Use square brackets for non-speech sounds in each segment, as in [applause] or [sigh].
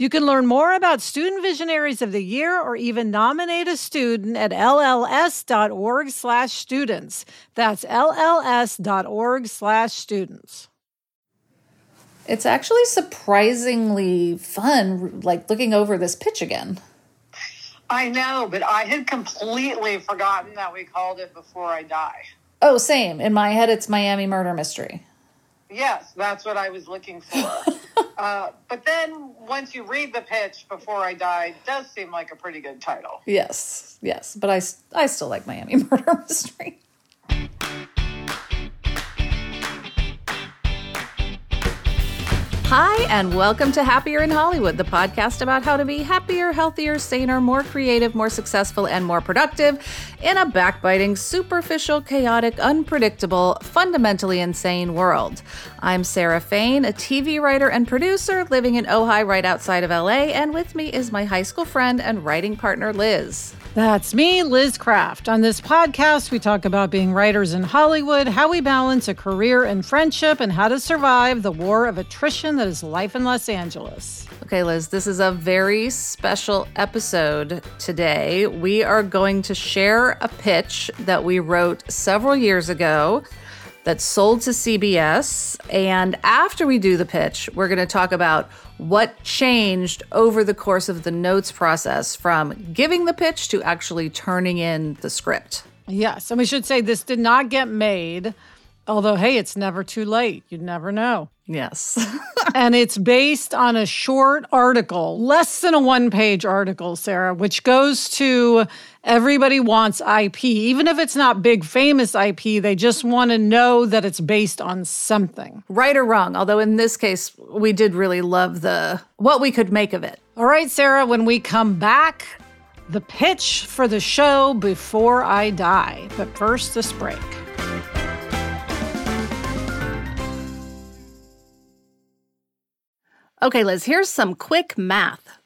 You can learn more about Student Visionaries of the Year or even nominate a student at lls.org slash students. That's lls.org slash students. It's actually surprisingly fun, like looking over this pitch again. I know, but I had completely forgotten that we called it Before I Die. Oh, same. In my head, it's Miami Murder Mystery. Yes, that's what I was looking for. [laughs] Uh, but then once you read the pitch before I die, does seem like a pretty good title. Yes, yes, but I, I still like Miami [laughs] Murder Mystery. Hi, and welcome to Happier in Hollywood, the podcast about how to be happier, healthier, saner, more creative, more successful, and more productive in a backbiting, superficial, chaotic, unpredictable, fundamentally insane world. I'm Sarah Fain, a TV writer and producer living in Ojai, right outside of LA, and with me is my high school friend and writing partner, Liz. That's me, Liz Craft. On this podcast, we talk about being writers in Hollywood, how we balance a career and friendship, and how to survive the war of attrition that is life in Los Angeles. Okay, Liz, this is a very special episode today. We are going to share a pitch that we wrote several years ago that sold to CBS. And after we do the pitch, we're going to talk about what changed over the course of the notes process from giving the pitch to actually turning in the script. Yes. And we should say this did not get made, although, hey, it's never too late. You never know. Yes. [laughs] and it's based on a short article, less than a one page article, Sarah, which goes to everybody wants IP. Even if it's not big, famous IP, they just want to know that it's based on something. Right or wrong. Although in this case, we did really love the what we could make of it. All right, Sarah, when we come back, the pitch for the show Before I Die. But first, this break. Okay, Liz, here's some quick math.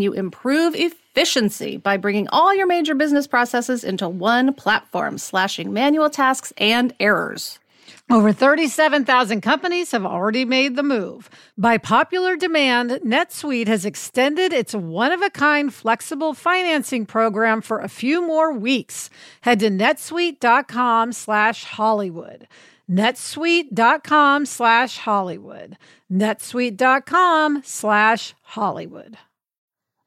you improve efficiency by bringing all your major business processes into one platform, slashing manual tasks and errors. Over 37,000 companies have already made the move. By popular demand, NetSuite has extended its one of a kind flexible financing program for a few more weeks. Head to netsuite.com slash Hollywood netsuite.com slash Hollywood. netsuite.com slash Hollywood.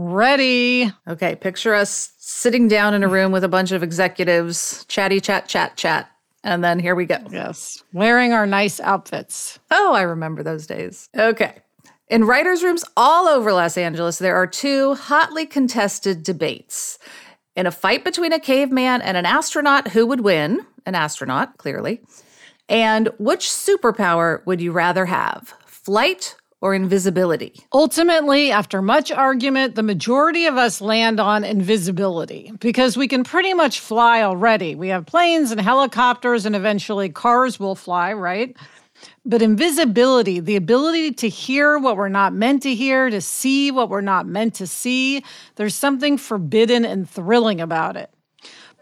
Ready. Okay, picture us sitting down in a room with a bunch of executives, chatty, chat, chat, chat. And then here we go. Yes. Wearing our nice outfits. Oh, I remember those days. Okay. In writers' rooms all over Los Angeles, there are two hotly contested debates. In a fight between a caveman and an astronaut, who would win? An astronaut, clearly. And which superpower would you rather have? Flight or invisibility? Ultimately, after much argument, the majority of us land on invisibility because we can pretty much fly already. We have planes and helicopters, and eventually cars will fly, right? But invisibility, the ability to hear what we're not meant to hear, to see what we're not meant to see, there's something forbidden and thrilling about it.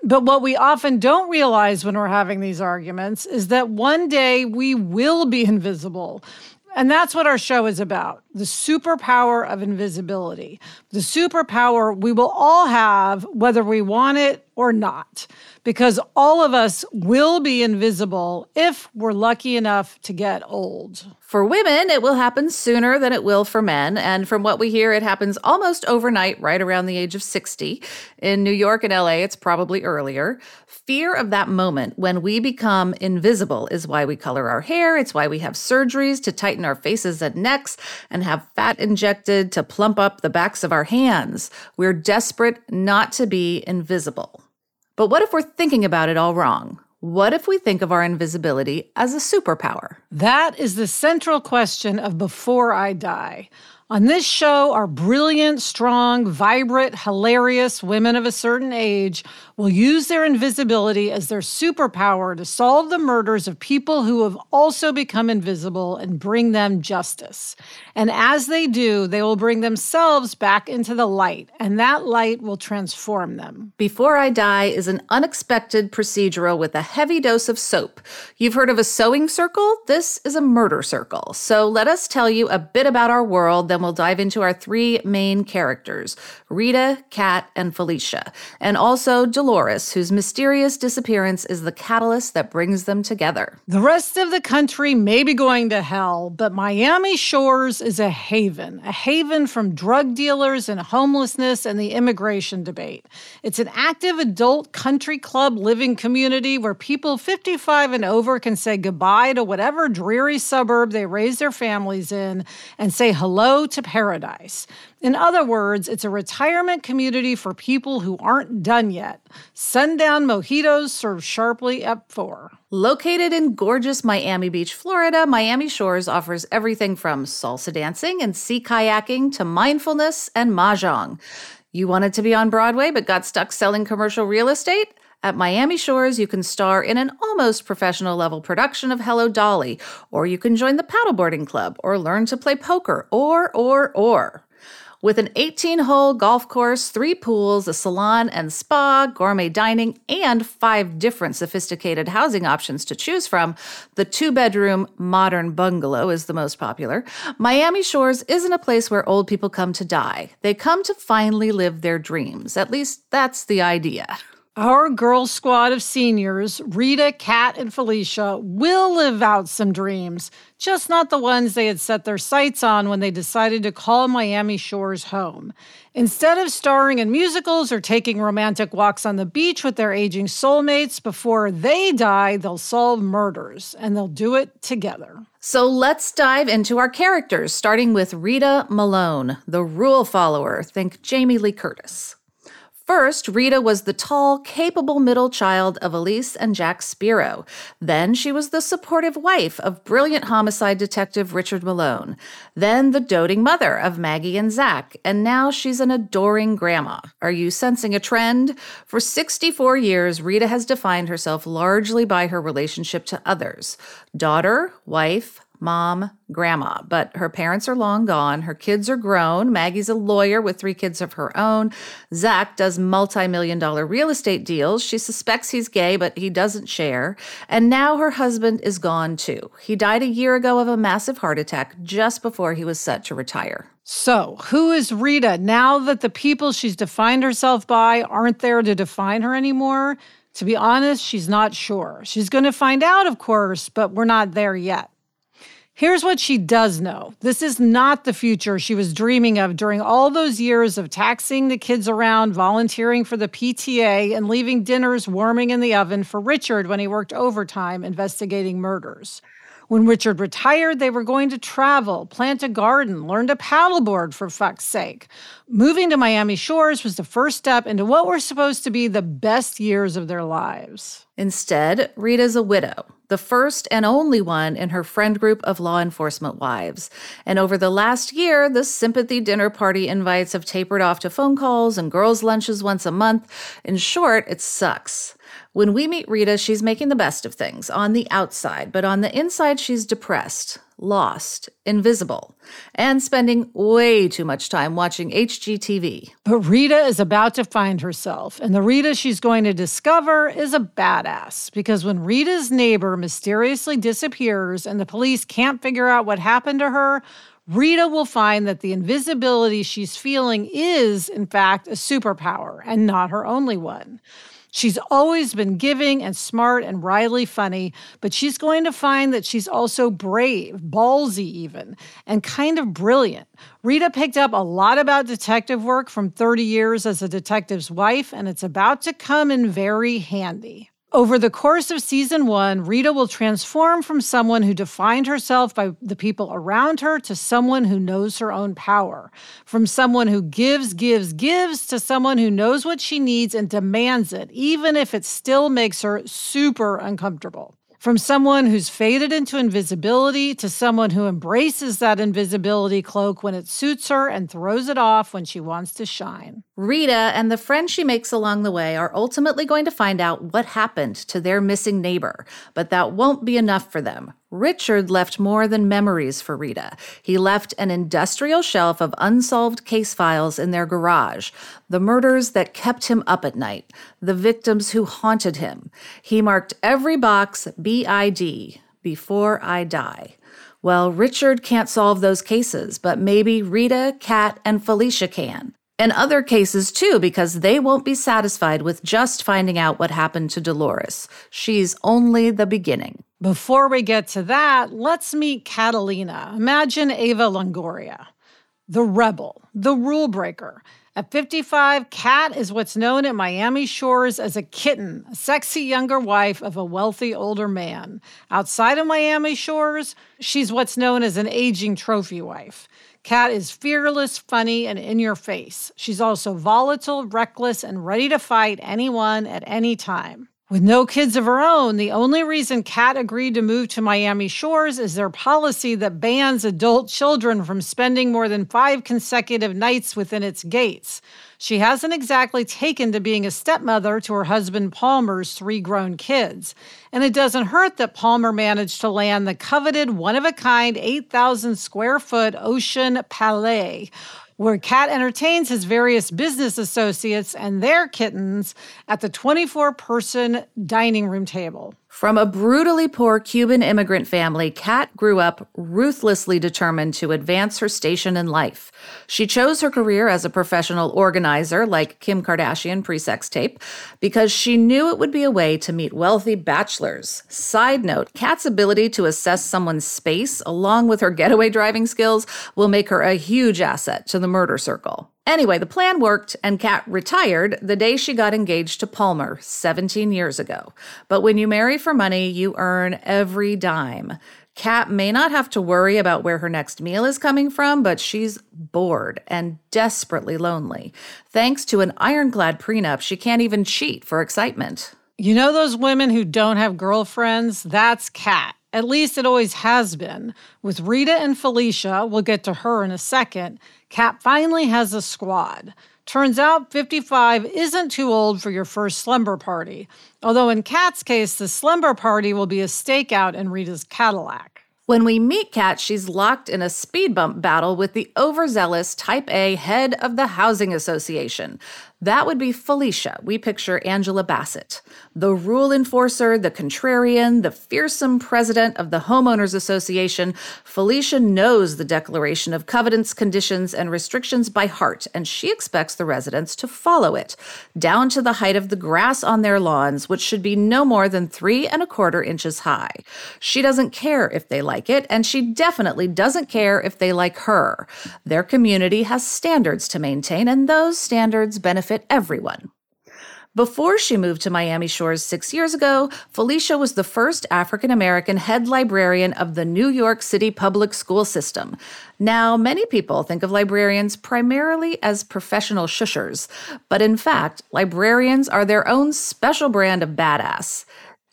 But what we often don't realize when we're having these arguments is that one day we will be invisible. And that's what our show is about the superpower of invisibility. The superpower we will all have, whether we want it or not, because all of us will be invisible if we're lucky enough to get old. For women, it will happen sooner than it will for men. And from what we hear, it happens almost overnight, right around the age of 60. In New York and LA, it's probably earlier. Fear of that moment when we become invisible is why we color our hair. It's why we have surgeries to tighten our faces and necks and have fat injected to plump up the backs of our hands. We're desperate not to be invisible. But what if we're thinking about it all wrong? What if we think of our invisibility as a superpower? That is the central question of Before I Die. On this show, our brilliant, strong, vibrant, hilarious women of a certain age will use their invisibility as their superpower to solve the murders of people who have also become invisible and bring them justice. And as they do, they will bring themselves back into the light, and that light will transform them. Before I Die is an unexpected procedural with a heavy dose of soap. You've heard of a sewing circle? This is a murder circle. So let us tell you a bit about our world, then we'll dive into our three main characters Rita, Kat, and Felicia, and also Dolores, whose mysterious disappearance is the catalyst that brings them together. The rest of the country may be going to hell, but Miami Shores is a haven, a haven from drug dealers and homelessness and the immigration debate. It's an active adult country club living community where people 55 and over can say goodbye to whatever dreary suburb they raise their families in and say hello to paradise. In other words, it's a retirement community for people who aren't done yet. Sundown mojitos served sharply at four. Located in gorgeous Miami Beach, Florida, Miami Shores offers everything from salsa dancing and sea kayaking to mindfulness and mahjong. You wanted to be on Broadway but got stuck selling commercial real estate? At Miami Shores, you can star in an almost professional level production of Hello Dolly, or you can join the paddleboarding club, or learn to play poker, or, or, or. With an 18 hole golf course, three pools, a salon and spa, gourmet dining, and five different sophisticated housing options to choose from, the two bedroom modern bungalow is the most popular. Miami Shores isn't a place where old people come to die. They come to finally live their dreams. At least that's the idea. [laughs] Our girl squad of seniors, Rita, Kat, and Felicia, will live out some dreams, just not the ones they had set their sights on when they decided to call Miami Shores home. Instead of starring in musicals or taking romantic walks on the beach with their aging soulmates, before they die, they'll solve murders, and they'll do it together. So let's dive into our characters, starting with Rita Malone, the rule follower. Think Jamie Lee Curtis. First, Rita was the tall, capable middle child of Elise and Jack Spiro. Then she was the supportive wife of brilliant homicide detective Richard Malone. Then the doting mother of Maggie and Zach. And now she's an adoring grandma. Are you sensing a trend? For 64 years, Rita has defined herself largely by her relationship to others daughter, wife, mom, grandma, but her parents are long gone. Her kids are grown. Maggie's a lawyer with three kids of her own. Zach does multi million dollar real estate deals. She suspects he's gay, but he doesn't share. And now her husband is gone too. He died a year ago of a massive heart attack just before he was set to retire. So, who is Rita now that the people she's defined herself by aren't there to define her anymore? To be honest, she's not sure. She's going to find out, of course, but we're not there yet. Here's what she does know this is not the future she was dreaming of during all those years of taxing the kids around, volunteering for the PTA, and leaving dinners warming in the oven for Richard when he worked overtime investigating murders. When Richard retired, they were going to travel, plant a garden, learn to paddleboard for fuck's sake. Moving to Miami Shores was the first step into what were supposed to be the best years of their lives. Instead, Rita's a widow, the first and only one in her friend group of law enforcement wives. And over the last year, the sympathy dinner party invites have tapered off to phone calls and girls' lunches once a month. In short, it sucks. When we meet Rita, she's making the best of things on the outside, but on the inside, she's depressed, lost, invisible, and spending way too much time watching HGTV. But Rita is about to find herself, and the Rita she's going to discover is a badass because when Rita's neighbor mysteriously disappears and the police can't figure out what happened to her, Rita will find that the invisibility she's feeling is, in fact, a superpower and not her only one. She's always been giving and smart and wryly funny, but she's going to find that she's also brave, ballsy even, and kind of brilliant. Rita picked up a lot about detective work from 30 years as a detective's wife, and it's about to come in very handy. Over the course of season one, Rita will transform from someone who defined herself by the people around her to someone who knows her own power. From someone who gives, gives, gives to someone who knows what she needs and demands it, even if it still makes her super uncomfortable. From someone who's faded into invisibility to someone who embraces that invisibility cloak when it suits her and throws it off when she wants to shine. Rita and the friends she makes along the way are ultimately going to find out what happened to their missing neighbor, but that won't be enough for them. Richard left more than memories for Rita. He left an industrial shelf of unsolved case files in their garage, the murders that kept him up at night, the victims who haunted him. He marked every box BID, before I die. Well, Richard can't solve those cases, but maybe Rita, Kat, and Felicia can and other cases too, because they won't be satisfied with just finding out what happened to Dolores. She's only the beginning. Before we get to that, let's meet Catalina. Imagine Eva Longoria, the rebel, the rule breaker. At 55, Kat is what's known at Miami Shores as a kitten, a sexy younger wife of a wealthy older man. Outside of Miami Shores, she's what's known as an aging trophy wife. Kat is fearless, funny, and in your face. She's also volatile, reckless, and ready to fight anyone at any time. With no kids of her own, the only reason Kat agreed to move to Miami Shores is their policy that bans adult children from spending more than five consecutive nights within its gates. She hasn't exactly taken to being a stepmother to her husband Palmer's three grown kids. And it doesn't hurt that Palmer managed to land the coveted one of a kind 8,000 square foot Ocean Palais where Kat entertains his various business associates and their kittens at the 24 person dining room table. From a brutally poor Cuban immigrant family, Kat grew up ruthlessly determined to advance her station in life. She chose her career as a professional organizer, like Kim Kardashian pre sex tape, because she knew it would be a way to meet wealthy bachelors. Side note Kat's ability to assess someone's space, along with her getaway driving skills, will make her a huge asset to the murder circle. Anyway, the plan worked, and Kat retired the day she got engaged to Palmer 17 years ago. But when you marry for money, you earn every dime. Kat may not have to worry about where her next meal is coming from, but she's bored and desperately lonely. Thanks to an ironclad prenup, she can't even cheat for excitement. You know those women who don't have girlfriends? That's Kat. At least it always has been. With Rita and Felicia, we'll get to her in a second, Kat finally has a squad. Turns out 55 isn't too old for your first slumber party, although in Kat's case, the slumber party will be a stakeout in Rita's Cadillac. When we meet Kat, she's locked in a speed bump battle with the overzealous Type A head of the Housing Association. That would be Felicia. We picture Angela Bassett, the rule enforcer, the contrarian, the fearsome president of the Homeowners Association. Felicia knows the Declaration of Covenants, Conditions, and Restrictions by heart, and she expects the residents to follow it, down to the height of the grass on their lawns, which should be no more than three and a quarter inches high. She doesn't care if they like it, and she definitely doesn't care if they like her. Their community has standards to maintain, and those standards benefit benefit everyone. Before she moved to Miami Shores six years ago, Felicia was the first African American head librarian of the New York City public school system. Now, many people think of librarians primarily as professional shushers, but in fact, librarians are their own special brand of badass.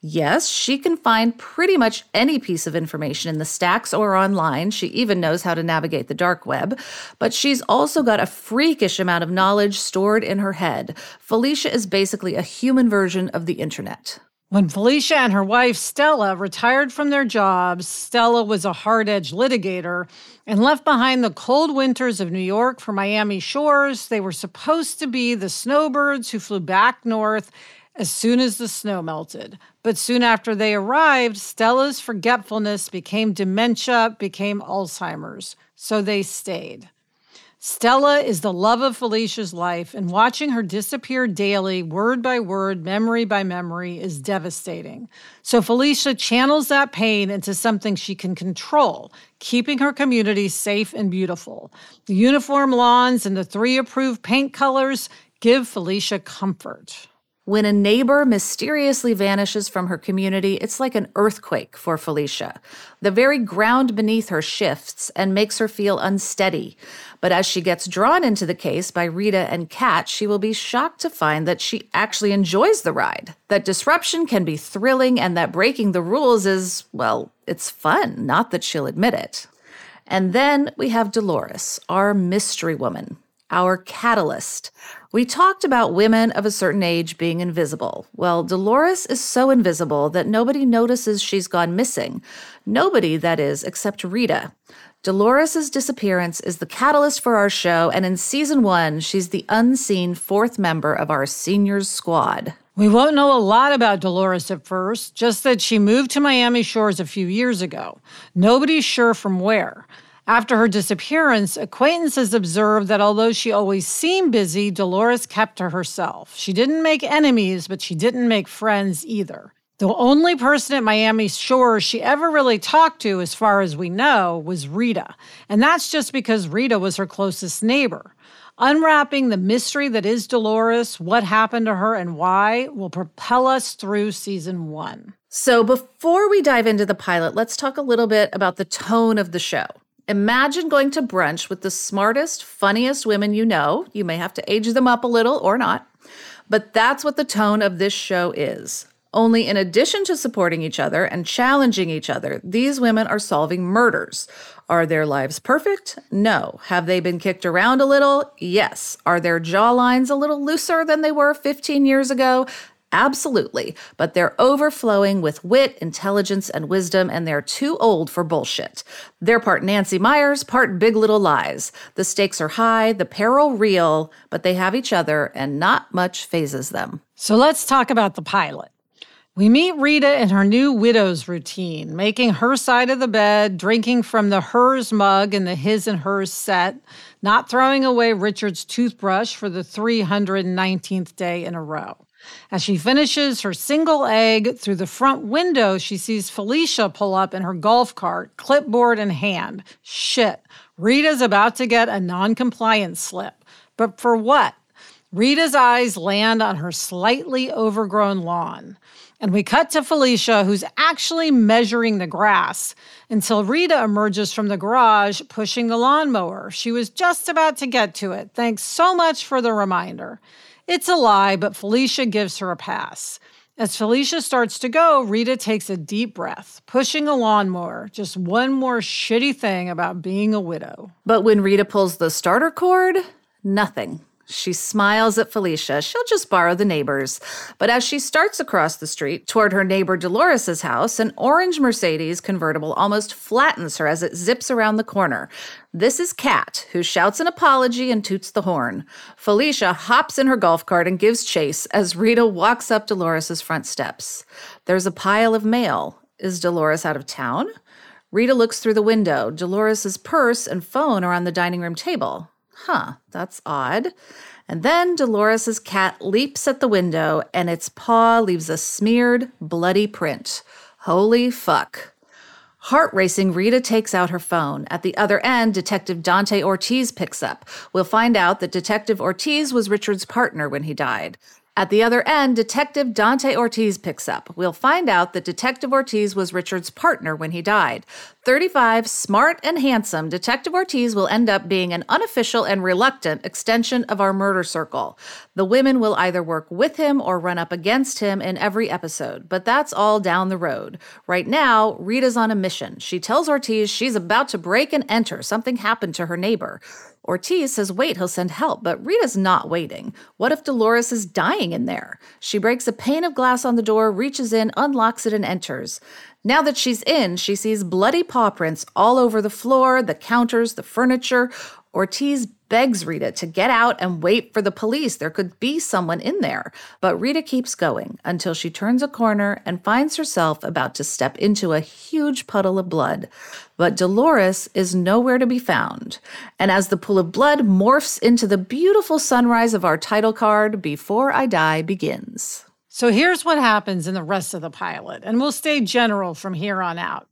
Yes, she can find pretty much any piece of information in the stacks or online. She even knows how to navigate the dark web. But she's also got a freakish amount of knowledge stored in her head. Felicia is basically a human version of the internet. When Felicia and her wife Stella retired from their jobs, Stella was a hard edged litigator and left behind the cold winters of New York for Miami shores. They were supposed to be the snowbirds who flew back north as soon as the snow melted. But soon after they arrived, Stella's forgetfulness became dementia, became Alzheimer's. So they stayed. Stella is the love of Felicia's life, and watching her disappear daily, word by word, memory by memory, is devastating. So Felicia channels that pain into something she can control, keeping her community safe and beautiful. The uniform lawns and the three approved paint colors give Felicia comfort. When a neighbor mysteriously vanishes from her community, it's like an earthquake for Felicia. The very ground beneath her shifts and makes her feel unsteady. But as she gets drawn into the case by Rita and Kat, she will be shocked to find that she actually enjoys the ride, that disruption can be thrilling, and that breaking the rules is, well, it's fun, not that she'll admit it. And then we have Dolores, our mystery woman, our catalyst. We talked about women of a certain age being invisible. Well, Dolores is so invisible that nobody notices she's gone missing. Nobody, that is, except Rita. Dolores's disappearance is the catalyst for our show, and in season one, she's the unseen fourth member of our seniors squad. We won't know a lot about Dolores at first, just that she moved to Miami Shores a few years ago. Nobody's sure from where. After her disappearance, acquaintances observed that although she always seemed busy, Dolores kept to herself. She didn't make enemies, but she didn't make friends either. The only person at Miami Shores she ever really talked to, as far as we know, was Rita. And that's just because Rita was her closest neighbor. Unwrapping the mystery that is Dolores, what happened to her, and why will propel us through season one. So, before we dive into the pilot, let's talk a little bit about the tone of the show. Imagine going to brunch with the smartest, funniest women you know. You may have to age them up a little or not, but that's what the tone of this show is. Only in addition to supporting each other and challenging each other, these women are solving murders. Are their lives perfect? No. Have they been kicked around a little? Yes. Are their jawlines a little looser than they were 15 years ago? Absolutely. But they're overflowing with wit, intelligence, and wisdom, and they're too old for bullshit. They're part Nancy Meyers, part Big Little Lies. The stakes are high, the peril real, but they have each other, and not much phases them. So let's talk about the pilot. We meet Rita in her new widow's routine, making her side of the bed, drinking from the hers mug in the his and hers set, not throwing away Richard's toothbrush for the 319th day in a row. As she finishes her single egg through the front window, she sees Felicia pull up in her golf cart, clipboard in hand. Shit, Rita's about to get a non compliance slip. But for what? Rita's eyes land on her slightly overgrown lawn. And we cut to Felicia, who's actually measuring the grass until Rita emerges from the garage pushing the lawnmower. She was just about to get to it. Thanks so much for the reminder. It's a lie, but Felicia gives her a pass. As Felicia starts to go, Rita takes a deep breath, pushing a lawnmower. Just one more shitty thing about being a widow. But when Rita pulls the starter cord, nothing. She smiles at Felicia. She'll just borrow the neighbor's. But as she starts across the street toward her neighbor Dolores's house, an orange Mercedes convertible almost flattens her as it zips around the corner. This is Kat, who shouts an apology and toots the horn. Felicia hops in her golf cart and gives chase as Rita walks up Dolores's front steps. There's a pile of mail. Is Dolores out of town? Rita looks through the window. Dolores's purse and phone are on the dining room table. Huh, that's odd. And then Dolores's cat leaps at the window and its paw leaves a smeared, bloody print. Holy fuck. Heart racing, Rita takes out her phone. At the other end, Detective Dante Ortiz picks up. We'll find out that Detective Ortiz was Richard's partner when he died. At the other end, Detective Dante Ortiz picks up. We'll find out that Detective Ortiz was Richard's partner when he died. 35, smart and handsome, Detective Ortiz will end up being an unofficial and reluctant extension of our murder circle. The women will either work with him or run up against him in every episode, but that's all down the road. Right now, Rita's on a mission. She tells Ortiz she's about to break and enter. Something happened to her neighbor. Ortiz says, wait, he'll send help, but Rita's not waiting. What if Dolores is dying in there? She breaks a pane of glass on the door, reaches in, unlocks it, and enters. Now that she's in, she sees bloody paw prints all over the floor, the counters, the furniture. Ortiz begs Rita to get out and wait for the police. There could be someone in there. But Rita keeps going until she turns a corner and finds herself about to step into a huge puddle of blood. But Dolores is nowhere to be found. And as the pool of blood morphs into the beautiful sunrise of our title card, Before I Die begins. So here's what happens in the rest of the pilot, and we'll stay general from here on out.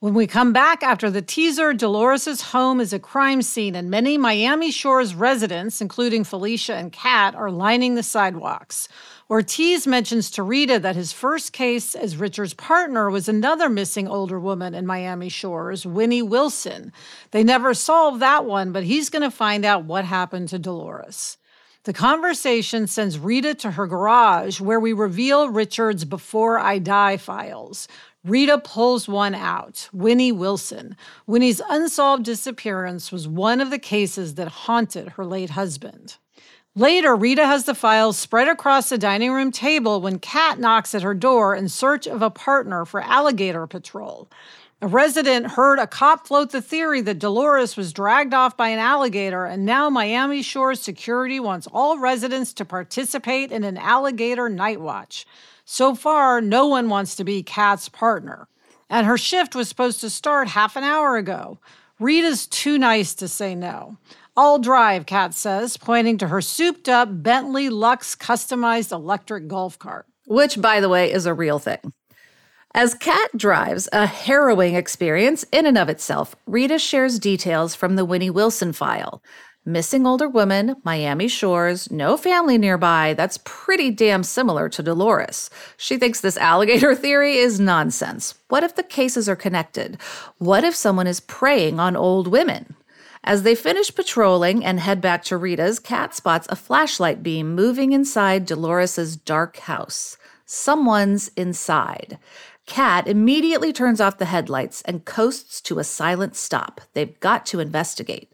When we come back after the teaser, Dolores's home is a crime scene, and many Miami Shores residents, including Felicia and Kat, are lining the sidewalks. Ortiz mentions to Rita that his first case as Richard's partner was another missing older woman in Miami Shores, Winnie Wilson. They never solved that one, but he's going to find out what happened to Dolores. The conversation sends Rita to her garage where we reveal Richard's Before I Die files. Rita pulls one out Winnie Wilson. Winnie's unsolved disappearance was one of the cases that haunted her late husband. Later, Rita has the files spread across the dining room table when Kat knocks at her door in search of a partner for alligator patrol. A resident heard a cop float the theory that Dolores was dragged off by an alligator, and now Miami Shores security wants all residents to participate in an alligator night watch. So far, no one wants to be Kat's partner. And her shift was supposed to start half an hour ago. Rita's too nice to say no. I'll drive, Kat says, pointing to her souped up Bentley Lux customized electric golf cart. Which, by the way, is a real thing. As Kat drives, a harrowing experience in and of itself, Rita shares details from the Winnie Wilson file. Missing older woman, Miami Shores, no family nearby. That's pretty damn similar to Dolores. She thinks this alligator [laughs] theory is nonsense. What if the cases are connected? What if someone is preying on old women? As they finish patrolling and head back to Rita's, Kat spots a flashlight beam moving inside Dolores's dark house. Someone's inside. Kat immediately turns off the headlights and coasts to a silent stop. They've got to investigate.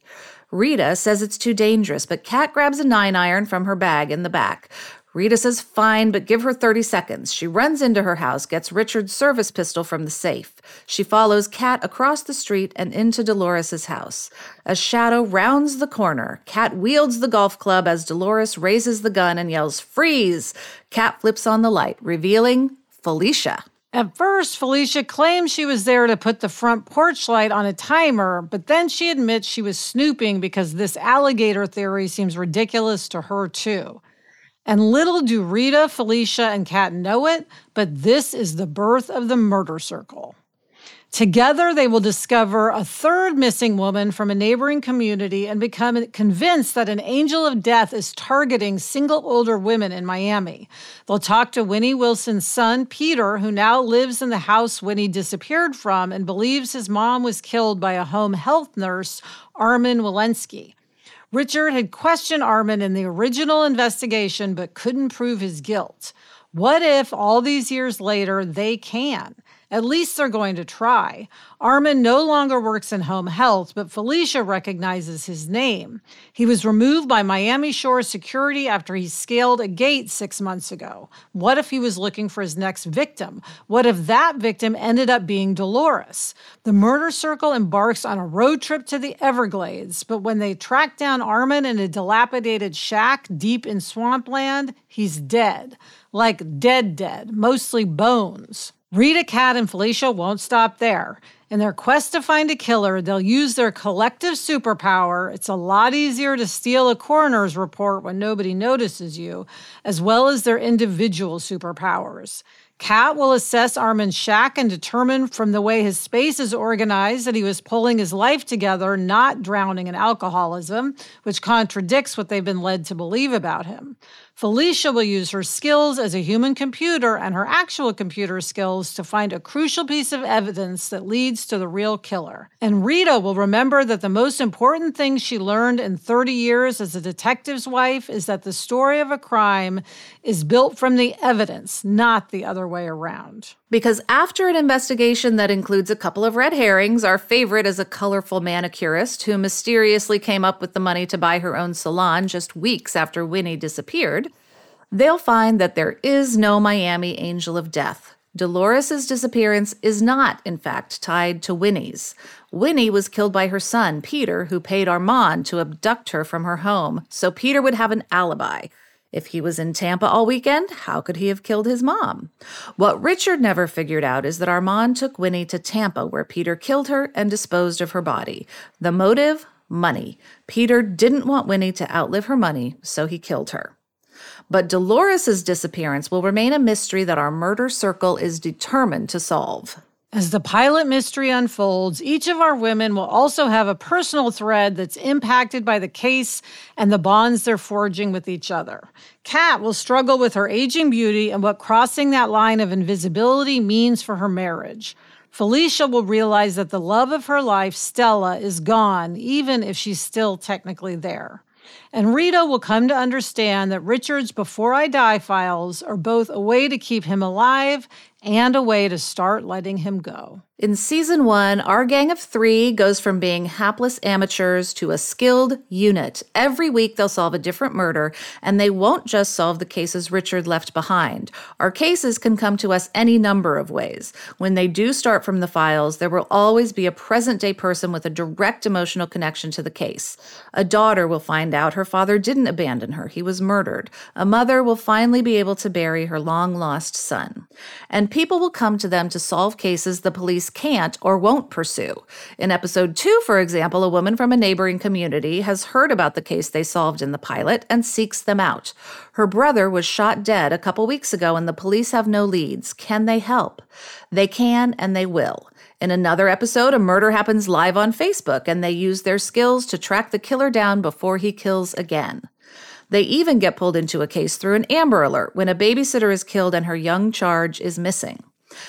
Rita says it's too dangerous, but Kat grabs a nine iron from her bag in the back. Rita says fine, but give her 30 seconds. She runs into her house, gets Richard's service pistol from the safe. She follows Kat across the street and into Dolores's house. A shadow rounds the corner. Kat wields the golf club as Dolores raises the gun and yells, Freeze! Kat flips on the light, revealing Felicia. At first, Felicia claims she was there to put the front porch light on a timer, but then she admits she was snooping because this alligator theory seems ridiculous to her, too. And little do Rita, Felicia, and Kat know it, but this is the birth of the murder circle. Together, they will discover a third missing woman from a neighboring community and become convinced that an angel of death is targeting single older women in Miami. They'll talk to Winnie Wilson's son, Peter, who now lives in the house Winnie disappeared from and believes his mom was killed by a home health nurse, Armin Walensky. Richard had questioned Armin in the original investigation but couldn't prove his guilt. What if all these years later they can? At least they're going to try. Armin no longer works in home health, but Felicia recognizes his name. He was removed by Miami Shore security after he scaled a gate six months ago. What if he was looking for his next victim? What if that victim ended up being Dolores? The murder circle embarks on a road trip to the Everglades, but when they track down Armin in a dilapidated shack deep in swampland, he's dead. Like dead, dead, mostly bones. Rita, Kat, and Felicia won't stop there. In their quest to find a killer, they'll use their collective superpower. It's a lot easier to steal a coroner's report when nobody notices you, as well as their individual superpowers. Kat will assess Armin's shack and determine from the way his space is organized that he was pulling his life together, not drowning in alcoholism, which contradicts what they've been led to believe about him. Felicia will use her skills as a human computer and her actual computer skills to find a crucial piece of evidence that leads to the real killer. And Rita will remember that the most important thing she learned in 30 years as a detective's wife is that the story of a crime is built from the evidence, not the other way around. Because after an investigation that includes a couple of red herrings, our favorite is a colorful manicurist who mysteriously came up with the money to buy her own salon just weeks after Winnie disappeared, they'll find that there is no Miami angel of death. Dolores' disappearance is not, in fact, tied to Winnie's. Winnie was killed by her son, Peter, who paid Armand to abduct her from her home, so Peter would have an alibi. If he was in Tampa all weekend, how could he have killed his mom? What Richard never figured out is that Armand took Winnie to Tampa, where Peter killed her and disposed of her body. The motive? Money. Peter didn't want Winnie to outlive her money, so he killed her. But Dolores' disappearance will remain a mystery that our murder circle is determined to solve. As the pilot mystery unfolds, each of our women will also have a personal thread that's impacted by the case and the bonds they're forging with each other. Kat will struggle with her aging beauty and what crossing that line of invisibility means for her marriage. Felicia will realize that the love of her life, Stella, is gone, even if she's still technically there. And Rita will come to understand that Richard's Before I Die files are both a way to keep him alive and a way to start letting him go. In season one, our gang of three goes from being hapless amateurs to a skilled unit. Every week, they'll solve a different murder, and they won't just solve the cases Richard left behind. Our cases can come to us any number of ways. When they do start from the files, there will always be a present day person with a direct emotional connection to the case. A daughter will find out her father didn't abandon her, he was murdered. A mother will finally be able to bury her long lost son. And people will come to them to solve cases the police can't or won't pursue. In episode two, for example, a woman from a neighboring community has heard about the case they solved in the pilot and seeks them out. Her brother was shot dead a couple weeks ago and the police have no leads. Can they help? They can and they will. In another episode, a murder happens live on Facebook and they use their skills to track the killer down before he kills again. They even get pulled into a case through an Amber Alert when a babysitter is killed and her young charge is missing.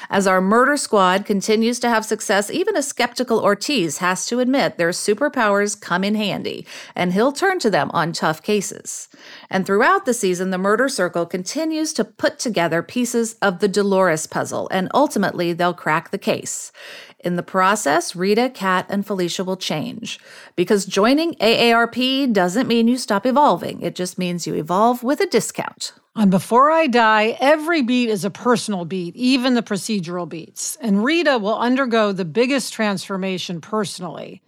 As our murder squad continues to have success, even a skeptical Ortiz has to admit their superpowers come in handy, and he'll turn to them on tough cases. And throughout the season, the murder circle continues to put together pieces of the Dolores puzzle, and ultimately they'll crack the case. In the process, Rita, Kat, and Felicia will change. Because joining AARP doesn't mean you stop evolving, it just means you evolve with a discount. On Before I Die, every beat is a personal beat, even the procedural beats. And Rita will undergo the biggest transformation personally.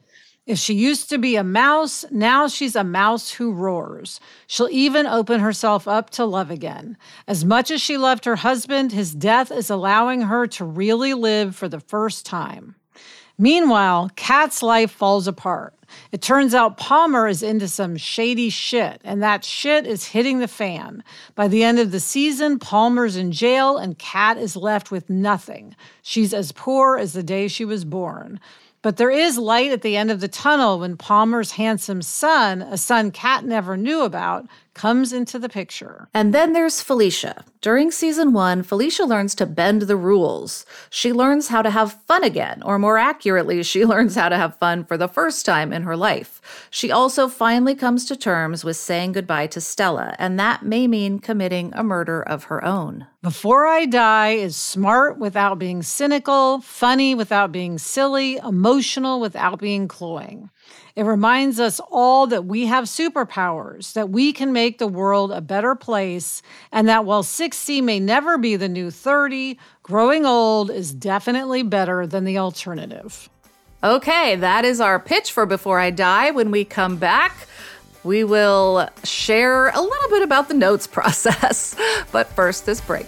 If she used to be a mouse, now she's a mouse who roars. She'll even open herself up to love again. As much as she loved her husband, his death is allowing her to really live for the first time. Meanwhile, Kat's life falls apart. It turns out Palmer is into some shady shit, and that shit is hitting the fan. By the end of the season, Palmer's in jail, and Kat is left with nothing. She's as poor as the day she was born. But there is light at the end of the tunnel when Palmer's handsome son, a son Kat never knew about, comes into the picture. And then there's Felicia. During season one, Felicia learns to bend the rules. She learns how to have fun again, or more accurately, she [laughs] learns how to have fun for the first time in her life. She also finally comes to terms with saying goodbye to Stella, and that may mean committing a murder of her own. Before I Die is smart without being cynical, funny without being silly, emotional without being cloying. It reminds us all that we have superpowers, that we can make the world a better place, and that while 60 may never be the new 30, growing old is definitely better than the alternative. Okay, that is our pitch for Before I Die. When we come back, we will share a little bit about the notes [laughs] process. But first, this break.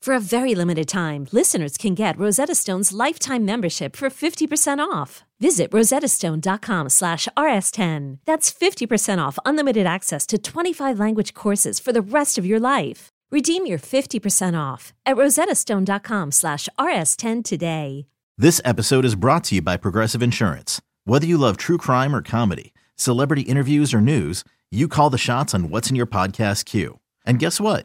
For a very limited time, listeners can get Rosetta Stone's lifetime membership for 50% off. Visit rosettastone.com slash rs10. That's 50% off unlimited access to 25 language courses for the rest of your life. Redeem your 50% off at rosettastone.com slash rs10 today. This episode is brought to you by Progressive Insurance. Whether you love true crime or comedy, celebrity interviews or news, you call the shots on what's in your podcast queue. And guess what?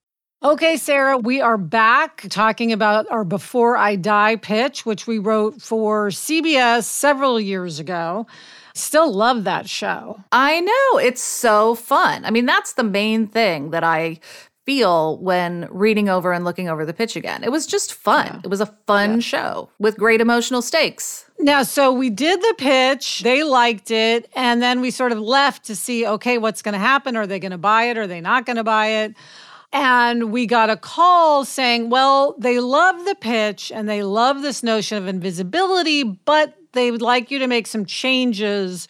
Okay, Sarah, we are back talking about our Before I Die pitch, which we wrote for CBS several years ago. Still love that show. I know. It's so fun. I mean, that's the main thing that I feel when reading over and looking over the pitch again. It was just fun. Yeah. It was a fun yeah. show with great emotional stakes. Now, so we did the pitch, they liked it, and then we sort of left to see okay, what's going to happen? Are they going to buy it? Are they not going to buy it? And we got a call saying, well, they love the pitch and they love this notion of invisibility, but they would like you to make some changes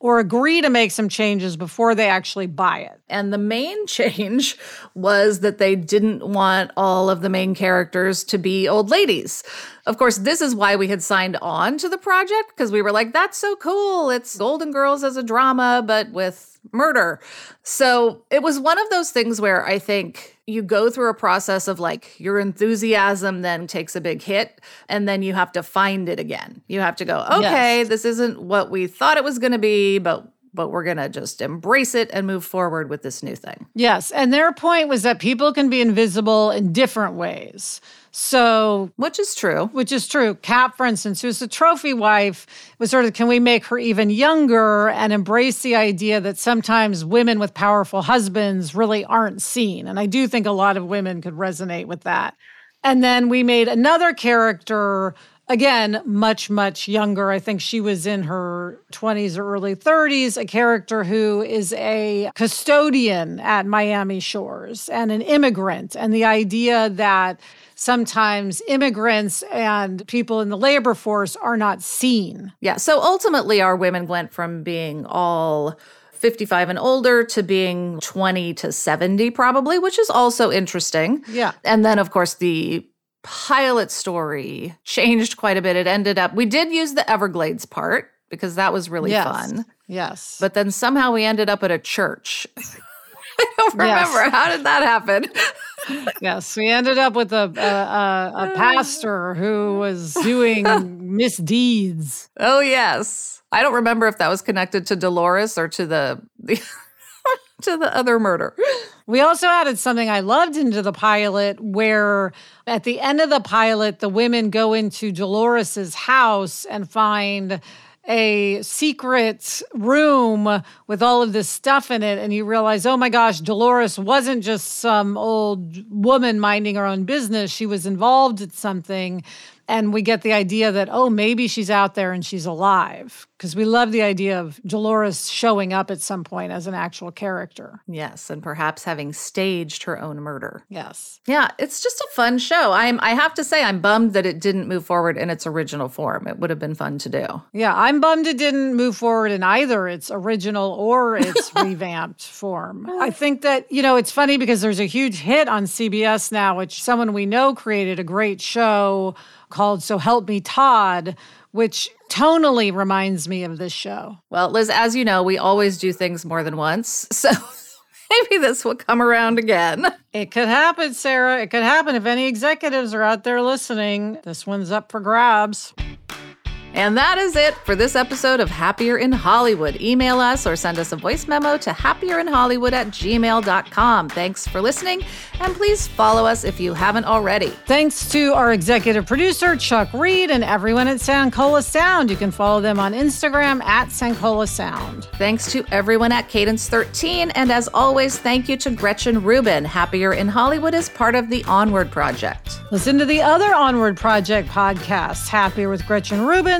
or agree to make some changes before they actually buy it. And the main [laughs] change was that they didn't want all of the main characters to be old ladies. Of course, this is why we had signed on to the project because we were like, that's so cool. It's Golden Girls as a drama, but with murder. So it was one of those things where I think you go through a process of like your enthusiasm then takes a big hit and then you have to find it again. You have to go, okay, yes. this isn't what we thought it was going to be, but but we're going to just embrace it and move forward with this new thing. Yes, and their point was that people can be invisible in different ways. So, which is true. Which is true. Kat, for instance, who's a trophy wife, was sort of can we make her even younger and embrace the idea that sometimes women with powerful husbands really aren't seen? And I do think a lot of women could resonate with that. And then we made another character again, much, much younger. I think she was in her 20s or early 30s, a character who is a custodian at Miami Shores and an immigrant. And the idea that sometimes immigrants and people in the labor force are not seen. Yeah. So ultimately, our women went from being all 55 and older to being 20 to 70, probably, which is also interesting. Yeah. And then, of course, the pilot story changed quite a bit. It ended up, we did use the Everglades part because that was really yes. fun. Yes. But then somehow we ended up at a church. [laughs] I don't remember. Yes. How did that happen? [laughs] yes, we ended up with a, a, a, a [laughs] pastor who was doing misdeeds. Oh, yes. I don't remember if that was connected to Dolores or to the, the to the other murder. We also added something I loved into the pilot where at the end of the pilot, the women go into Dolores's house and find a secret room with all of this stuff in it and you realize oh my gosh dolores wasn't just some old woman minding her own business. She was involved in something and we get the idea that oh maybe she's out there and she's alive because we love the idea of Dolores showing up at some point as an actual character. Yes, and perhaps having staged her own murder. Yes. Yeah, it's just a fun show. I'm I have to say I'm bummed that it didn't move forward in its original form. It would have been fun to do. Yeah, I'm bummed it didn't move forward in either its original or [laughs] its revamped form. I think that, you know, it's funny because there's a huge hit on CBS now which someone we know created a great show called So Help Me Todd, which tonally reminds me of this show. Well, Liz, as you know, we always do things more than once. [laughs] So maybe this will come around again. It could happen, Sarah. It could happen if any executives are out there listening. This one's up for grabs. And that is it for this episode of Happier in Hollywood. Email us or send us a voice memo to happierinhollywood at gmail.com. Thanks for listening, and please follow us if you haven't already. Thanks to our executive producer, Chuck Reed, and everyone at Sankola Sound. You can follow them on Instagram at Sankola Sound. Thanks to everyone at Cadence 13, and as always, thank you to Gretchen Rubin. Happier in Hollywood is part of the Onward Project. Listen to the other Onward Project podcasts, Happier with Gretchen Rubin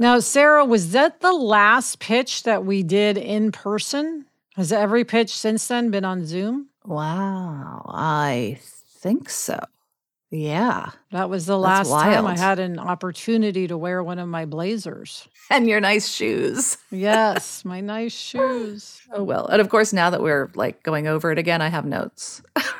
Now, Sarah, was that the last pitch that we did in person? Has every pitch since then been on Zoom? Wow, I think so. Yeah. That was the last time I had an opportunity to wear one of my blazers. And your nice shoes. yes, [laughs] my nice shoes. Oh, well. And of course, now that we're like going over it again, I have notes. [laughs]